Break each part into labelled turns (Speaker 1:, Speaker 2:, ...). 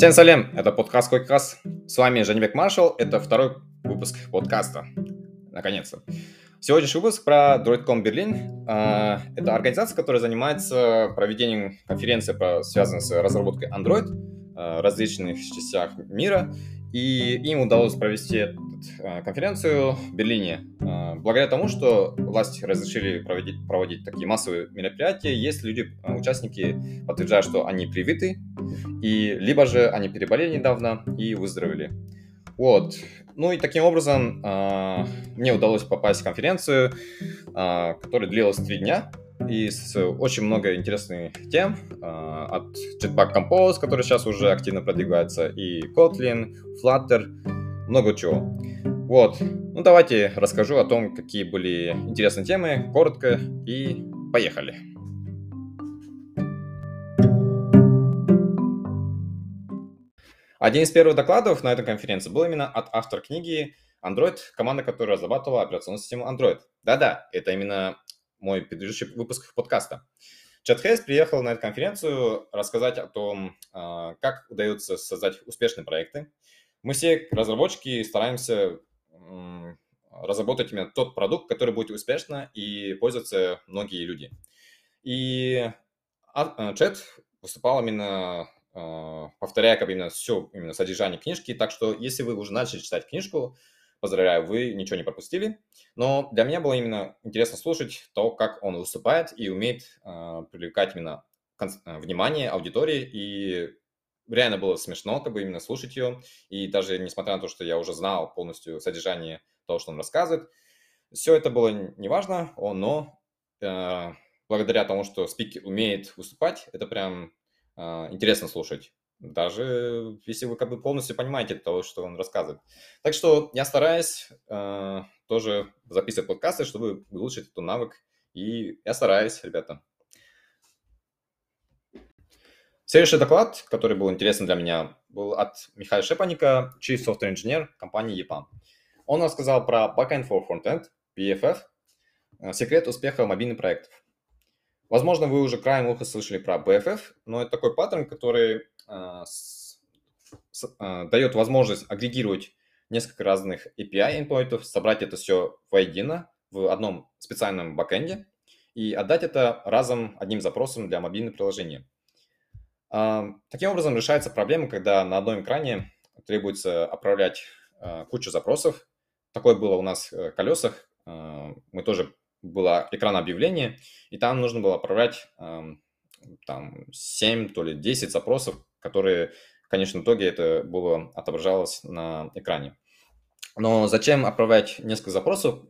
Speaker 1: Всем салем, это подкаст Койкас. С вами Женебек Маршал, это второй выпуск подкаста. Наконец-то. Сегодняшний выпуск про DroidCon Берлин. А, это организация, которая занимается проведением конференции, связанной с разработкой Android а, в различных частях мира. И им удалось провести конференцию в Берлине. Э, благодаря тому, что власти разрешили проводить, проводить такие массовые мероприятия, если люди, э, участники подтверждают, что они привиты, и либо же они переболели недавно и выздоровели. Вот. Ну и таким образом мне удалось попасть в конференцию, которая длилась три дня и с очень много интересных тем от Jetpack Compose, который сейчас уже активно продвигается, и Kotlin, Flutter, много чего. Вот. Ну, давайте расскажу о том, какие были интересные темы, коротко, и поехали. Один из первых докладов на этой конференции был именно от автора книги Android, команда, которая разрабатывала операционную систему Android. Да-да, это именно мой предыдущий выпуск подкаста. Чат Хейс приехал на эту конференцию рассказать о том, а, как удается создать успешные проекты, мы все разработчики стараемся разработать именно тот продукт, который будет успешно и пользоваться многие люди. И а, э, чат выступал именно, а, повторяя как именно все именно содержание книжки, так что если вы уже начали читать книжку, поздравляю, вы ничего не пропустили. Но для меня было именно интересно слушать то, как он выступает и умеет э, привлекать именно внимание аудитории и реально было смешно, как бы именно слушать ее. И даже несмотря на то, что я уже знал полностью содержание того, что он рассказывает, все это было неважно, но э, благодаря тому, что спикер умеет выступать, это прям э, интересно слушать. Даже если вы как бы полностью понимаете то, что он рассказывает. Так что я стараюсь э, тоже записывать подкасты, чтобы улучшить этот навык. И я стараюсь, ребята. Следующий доклад, который был интересен для меня, был от Михаила Шепаника, Chief Software Engineer компании EPAM. Он рассказал про Backend for Frontend, BFF, э, секрет успеха мобильных проектов. Возможно, вы уже краем уха слышали про BFF, но это такой паттерн, который э, с, с, э, дает возможность агрегировать несколько разных API endpointов, собрать это все воедино в одном специальном бэкэнде и отдать это разом одним запросом для мобильного приложения. Таким образом решается проблема, когда на одном экране требуется отправлять а, кучу запросов. Такое было у нас э, в колесах. Мы тоже было экран объявления, и там нужно было отправлять там 7, то ли 10 запросов, которые, в конечном итоге, это было отображалось на экране. Но зачем отправлять несколько запросов?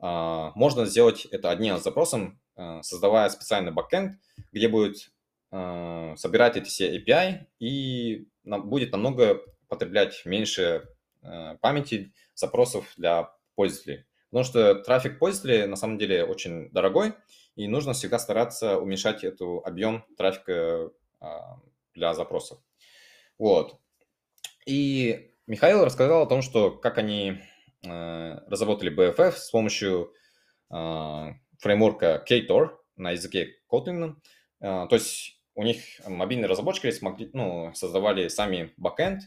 Speaker 1: А, можно сделать это одним запросом, создавая специальный бэкэнд, где будет э, собирать эти все API и будет намного потреблять меньше э, памяти запросов для пользователей. Потому что трафик пользователей на самом деле очень дорогой, и нужно всегда стараться уменьшать эту объем трафика э, для запросов. Вот. И Михаил рассказал о том, что как они разработали BFF с помощью фреймворка Ktor на языке Kotlin. То есть у них мобильные разработчики смогли, ну, создавали сами бэкэнд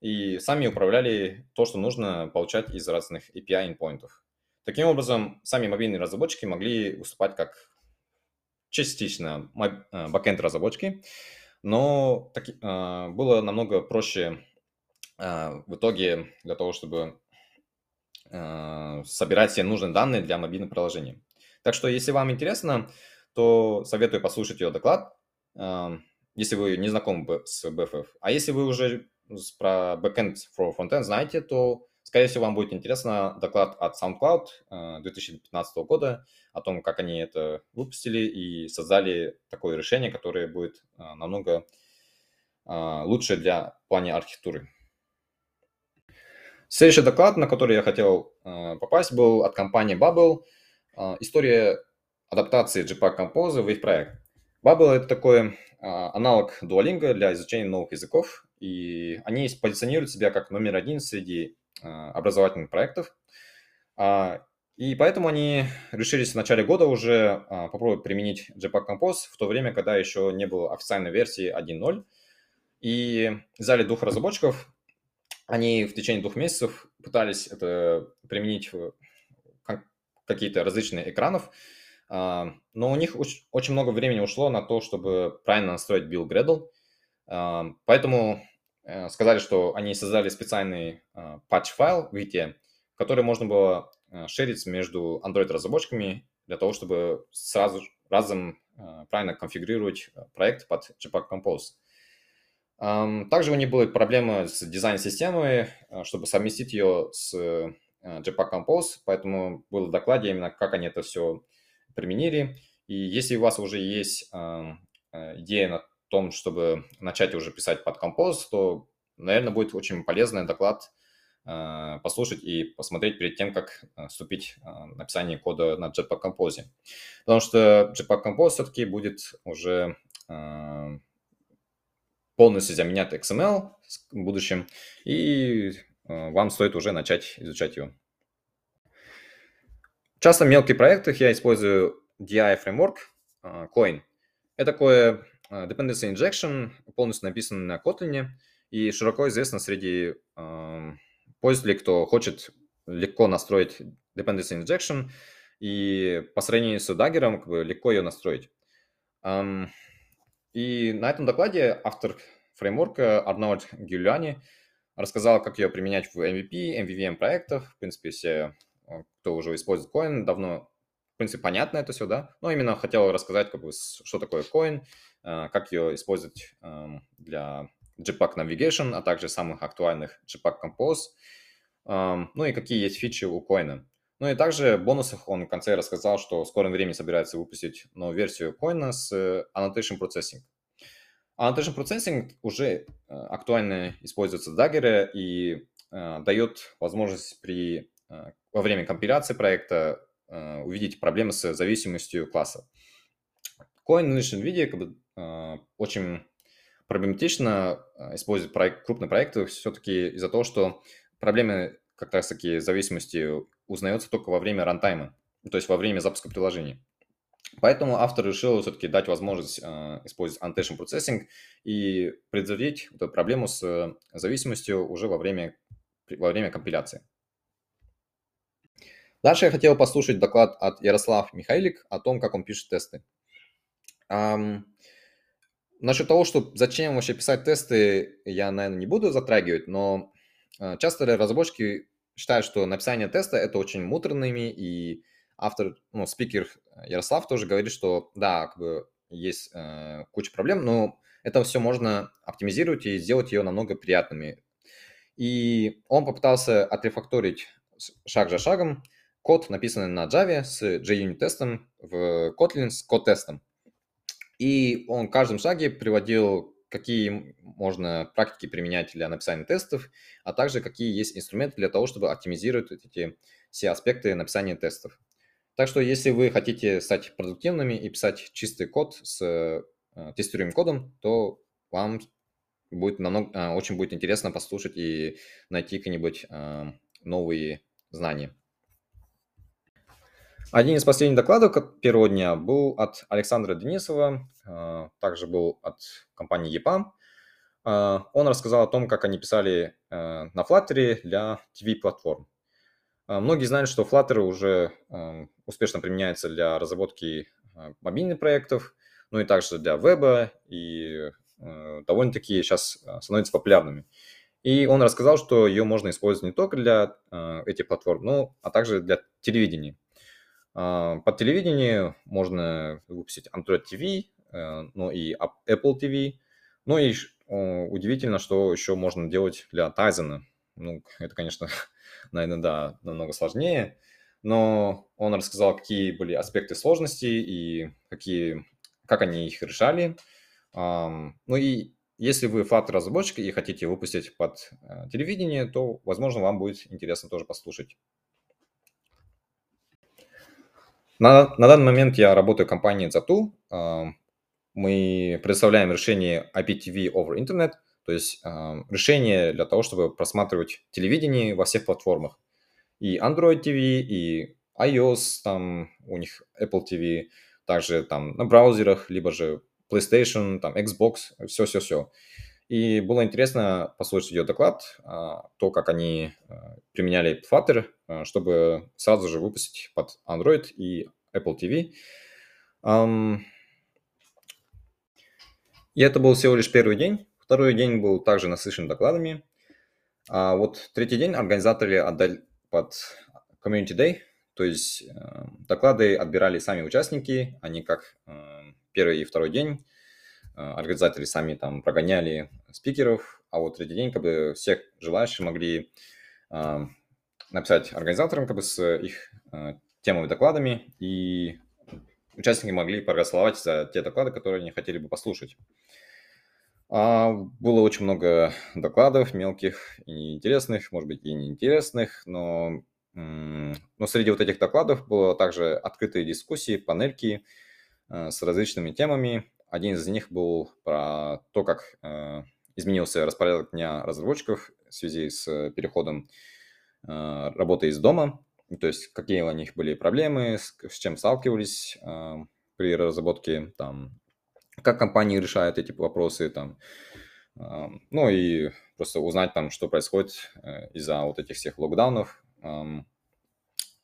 Speaker 1: и сами управляли то, что нужно получать из разных API endpoint ов. Таким образом, сами мобильные разработчики могли выступать как частично э, бэкэнд разработчики, но так, э, было намного проще э, в итоге для того, чтобы э, собирать все нужные данные для мобильного приложения. Так что, если вам интересно, то советую послушать ее доклад если вы не знакомы с BFF. А если вы уже про backend for frontend знаете, то, скорее всего, вам будет интересно доклад от SoundCloud 2015 э, года о том, как они это выпустили и создали такое решение, которое будет э, намного э, лучше для плане архитектуры. Следующий доклад, на который я хотел попасть, был от компании Bubble. История адаптации JPEG Compose в их проект. Bubble – это такой а, аналог Duolingo для изучения новых языков, и они позиционируют себя как номер один среди а, образовательных проектов. А, и поэтому они решились в начале года уже попробовать применить Jetpack Compose в то время, когда еще не было официальной версии 1.0. И взяли двух разработчиков, они в течение двух месяцев пытались это применить в какие-то различные экранов, но у них очень много времени ушло на то, чтобы правильно настроить build Gradle, а, поэтому э, сказали, что они создали специальный патч-файл в Git, который можно было э, шерить между Android-разработчиками для того, чтобы сразу разом э, правильно конфигурировать проект под Jetpack Compose. Также у них были проблемы с дизайн-системой, чтобы совместить ее с Jetpack Compose, поэтому было в докладе именно, как они это все применили. И если у вас уже есть идея на том, чтобы начать уже писать под Compose, то, наверное, будет очень полезный доклад э, послушать и посмотреть перед тем, как э, вступить э, в написание кода на Jetpack Compose. Потому что Jetpack Compose все-таки будет уже полностью заменять XML в будущем, и вам стоит уже начать изучать его. Часто в мелких проектах я использую DI Framework, Coin. Это такое а, dependency injection полностью написан на Kotlin и широко известно среди э, пользователей, кто хочет легко настроить dependency injection, и по сравнению с Dagger как бы, легко ее настроить. И на этом докладе автор фреймворка Арнольд Гюляни рассказал, как ее применять в MVP, MVVM проектах. В принципе, все, а, кто уже использует Coin, давно, в принципе, понятно это все, да. Но именно хотел рассказать, как бы, что такое Coin, Э, как ее использовать эм, для Jetpack Navigation, а также самых актуальных Jetpack Compose, эм, ну и какие есть фичи у Coin. Ну и также в бонусах он в конце рассказал, что в скором времени собирается выпустить новую версию Coin с Annotation Processing. Annotation Processing уже э, актуально используется в Dagger и э, дает возможность при, во время компиляции проекта увидеть проблемы с зависимостью класса. Coin в нынешнем виде как бы, э, очень проблематично использовать проект, крупные проекты все-таки из-за того, что проблемы как раз-таки зависимости узнается только во время рантайма, то есть во время запуска приложений. Поэтому автор решил все-таки дать возможность э, использовать annotation processing и предотвратить эту проблему с зависимостью уже во время, во время компиляции. Дальше я хотел послушать доклад от Ярослав Михайлик о том, как он пишет тесты. Um, насчет того, что зачем вообще писать тесты, я, наверное, не буду затрагивать, но uh, часто разработчики считают, что написание теста это очень муторными, и автор, ну, спикер Ярослав тоже говорит, что да, как бы есть э, куча проблем, но это все можно оптимизировать и сделать ее намного приятными. И он попытался отрефакторить шаг за шагом код, написанный на Java с JUnit тестом в Kotlin с код-тестом. И он в каждом шаге приводил, какие можно практики применять для написания тестов, а также какие есть инструменты для того, чтобы оптимизировать эти все аспекты написания тестов. Так что если вы хотите стать продуктивными и писать чистый код с э, тестируемым кодом, то вам будет намного, э, очень будет интересно послушать и найти какие-нибудь э, новые знания. Один из последних докладов первого дня был от Александра Денисова, а, также был от компании EPAM. А, он рассказал о том, как они писали а, на Flutter для TV-платформ. Многие знают, что Flutter уже успешно применяется для разработки мобильных проектов, ну и также для веба, и довольно-таки сейчас становятся популярными. И он рассказал, что ее можно использовать не только для этих платформ, но а также для телевидения. А, Под телевидение можно выпустить Android TV, э, ну и Apple TV. Ну и удивительно, что еще можно делать для Tizen. Ну, это, конечно, наверное, да, намного сложнее. Но он рассказал, какие были аспекты сложности и какие, как они их решали. Ну и если вы Flutter разработчик и хотите выпустить под э, телевидение, то, возможно, вам будет интересно тоже послушать. На, на данный момент я работаю в компании Zatu. А, мы предоставляем решение IPTV over Internet, то есть а, решение для того, чтобы просматривать телевидение во всех платформах. И Android TV, и iOS, там у них Apple TV, также там на браузерах, либо же PlayStation, там Xbox, все-все-все. И было интересно послушать ее доклад, а, то, как они а, применяли Flutter, а, чтобы сразу же выпустить под Android и Apple TV. И это был всего лишь первый день. Второй день был также насыщен докладами. А вот третий день организаторы отдали под Community Day, то есть доклады отбирали сами участники, они как первый и второй день Э, организаторы сами там прогоняли спикеров, а вот третий день как бы всех желающих могли э, написать организаторам как бы с их э, темами, докладами, и участники могли проголосовать за те доклады, которые они хотели бы послушать. А, было очень много докладов мелких и неинтересных, может быть, и неинтересных, но, но среди вот этих докладов было также открытые дискуссии, панельки с различными темами, один из них был про то, как э, изменился распорядок дня разработчиков в связи с переходом э, работы из дома, то есть какие у них были проблемы, с, чем сталкивались э, при разработке, там, как компании решают эти вопросы, там, э, ну и просто узнать там, что происходит э, из-за вот этих всех локдаунов. Э,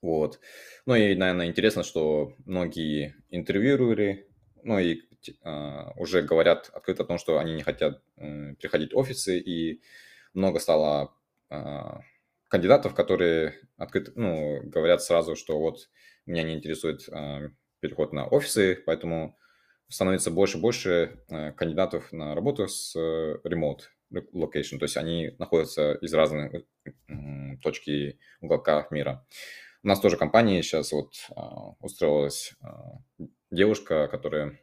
Speaker 1: вот. Ну и, наверное, интересно, что многие интервьюеры, ну и уже говорят открыто о том, что они не хотят приходить в офисы, и много стало а, кандидатов, которые открыто, ну, говорят сразу, что вот меня не интересует а, переход на офисы, поэтому становится больше и больше кандидатов на работу с remote location, то есть они находятся из разных точки уголка мира. У нас тоже компания сейчас вот устроилась девушка, которая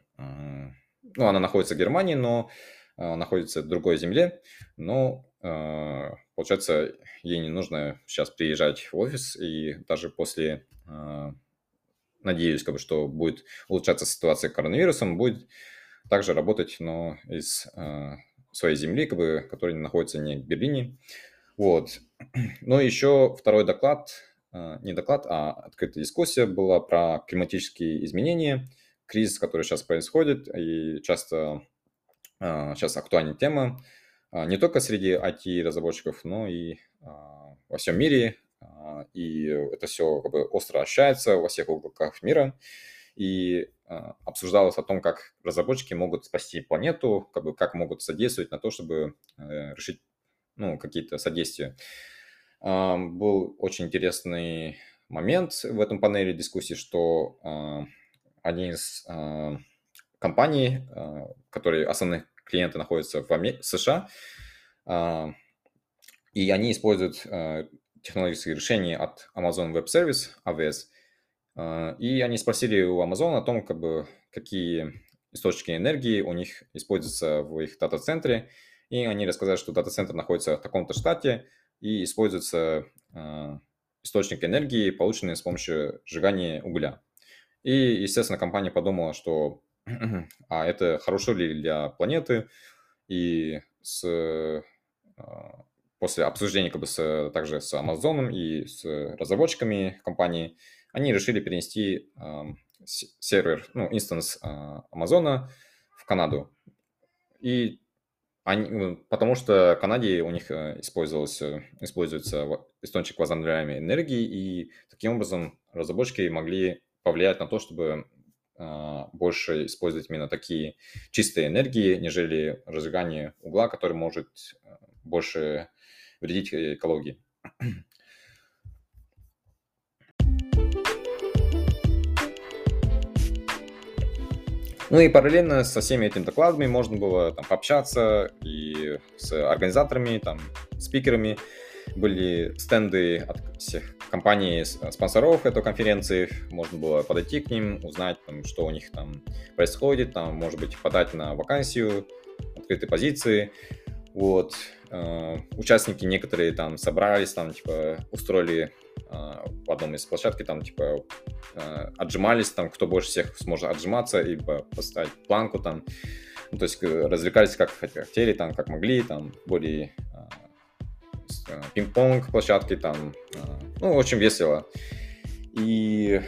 Speaker 1: ну, она находится в Германии, но э, находится в другой земле, но э, получается, ей не нужно сейчас приезжать в офис, и даже после, э, надеюсь, как бы, что будет улучшаться ситуация с коронавирусом, будет также работать, но из своей земли, как бы, которая находится не в Берлине. Вот. Но еще второй доклад, не доклад, а открытая дискуссия была про климатические изменения – кризис, который сейчас происходит, и часто сейчас а, актуальная тема а, не только среди IT-разработчиков, но и а, во всем мире. И это все как бы остро ощущается во всех уголках мира. И обсуждалось о том, как разработчики могут спасти планету, как, бы, как могут содействовать на то, чтобы э, решить ну, какие-то содействия. Был очень интересный момент в этом панеле дискуссии, что один из э, компаний, э, которые основные клиенты находятся в Амер... США, э, и они используют э, технологические решения от Amazon Web Service, AWS, э, и они спросили у Amazon о том, как бы, какие источники энергии у них используются в их дата-центре, и они рассказали, что дата-центр находится в таком-то штате, и используется э, источник энергии, полученный с помощью сжигания угля. И, естественно, компания подумала, что а это хорошо ли для планеты, и с, а, после обсуждения как бы с, также с Amazon и с разработчиками компании, они решили перенести э, сервер, ну, инстанс э, Amazon в Канаду. И они, ну, потому что в Канаде у них э, использовался, используется источник возобновляемой энергии, и таким образом разработчики могли повлиять на то, чтобы а, больше использовать именно такие чистые энергии, нежели разжигание угла, который может а, больше вредить экологии. Ну и параллельно со всеми этими докладами можно было там пообщаться и с организаторами, там, спикерами, были стенды от всех компаний, спонсоров этой конференции, можно было подойти к ним, узнать, там, что у них там происходит, там, может быть, подать на вакансию, открытые позиции. Вот. Э, участники некоторые там собрались, там, типа, устроили э, в одном из площадки, там, типа, э, отжимались, там, кто больше всех сможет отжиматься и поставить планку, там, ну, то есть развлекались как хотели, там, как могли, там, Э, пинг-понг площадки там, э, ну, очень весело. И,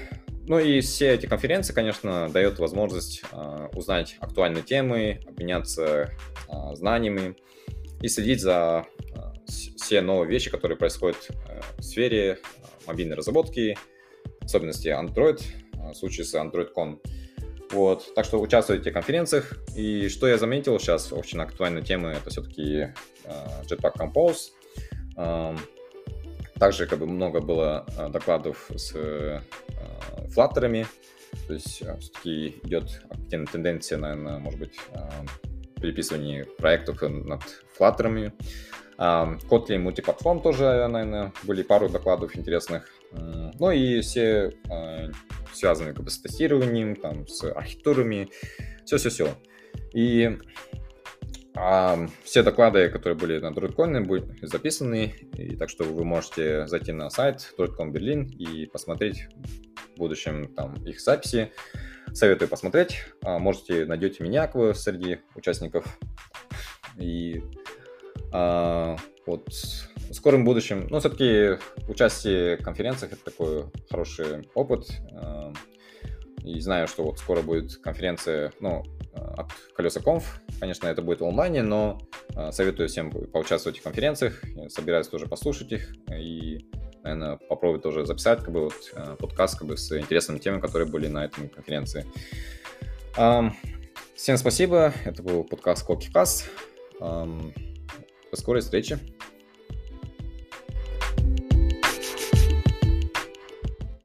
Speaker 1: ну и все эти конференции, конечно, дают возможность э, узнать актуальные темы, обменяться знаниями и следить за все новые вещи, которые происходят в сфере мобильной разработки, особенности Android, в случае с AndroidCon. Вот, так что участвуйте в конференциях. И что я заметил сейчас, очень актуальная тема, это все-таки Jetpack Compose. Также как бы много было uh, докладов с uh, флаттерами, то есть uh, все-таки идет активная тенденция, наверное, может быть, переписывание проектов над флаттерами. Kotlin мультиплатформ тоже, наверное, были пару докладов интересных. Ну и все связанные как бы с тестированием, там, с архитектурами, все-все-все. И а, все доклады, которые были на DroidCon, были записаны, и так что вы можете зайти на сайт DroidCon Berlin и посмотреть в будущем там их записи. Советую посмотреть. А, можете найдете меня среди участников. И а, вот в скором будущем, ну, все-таки участие в конференциях это такой хороший опыт. А, и знаю, что вот скоро будет конференция, ну, от Колеса Конф. Конечно, это будет в онлайне, но а, советую всем поучаствовать в конференциях. собираюсь тоже послушать их и, наверное, попробовать тоже записать как бы, вот, подкаст как бы, с интересными темами, которые были на этом конференции. Всем спасибо. Это был подкаст Кокикас. До скорой встречи.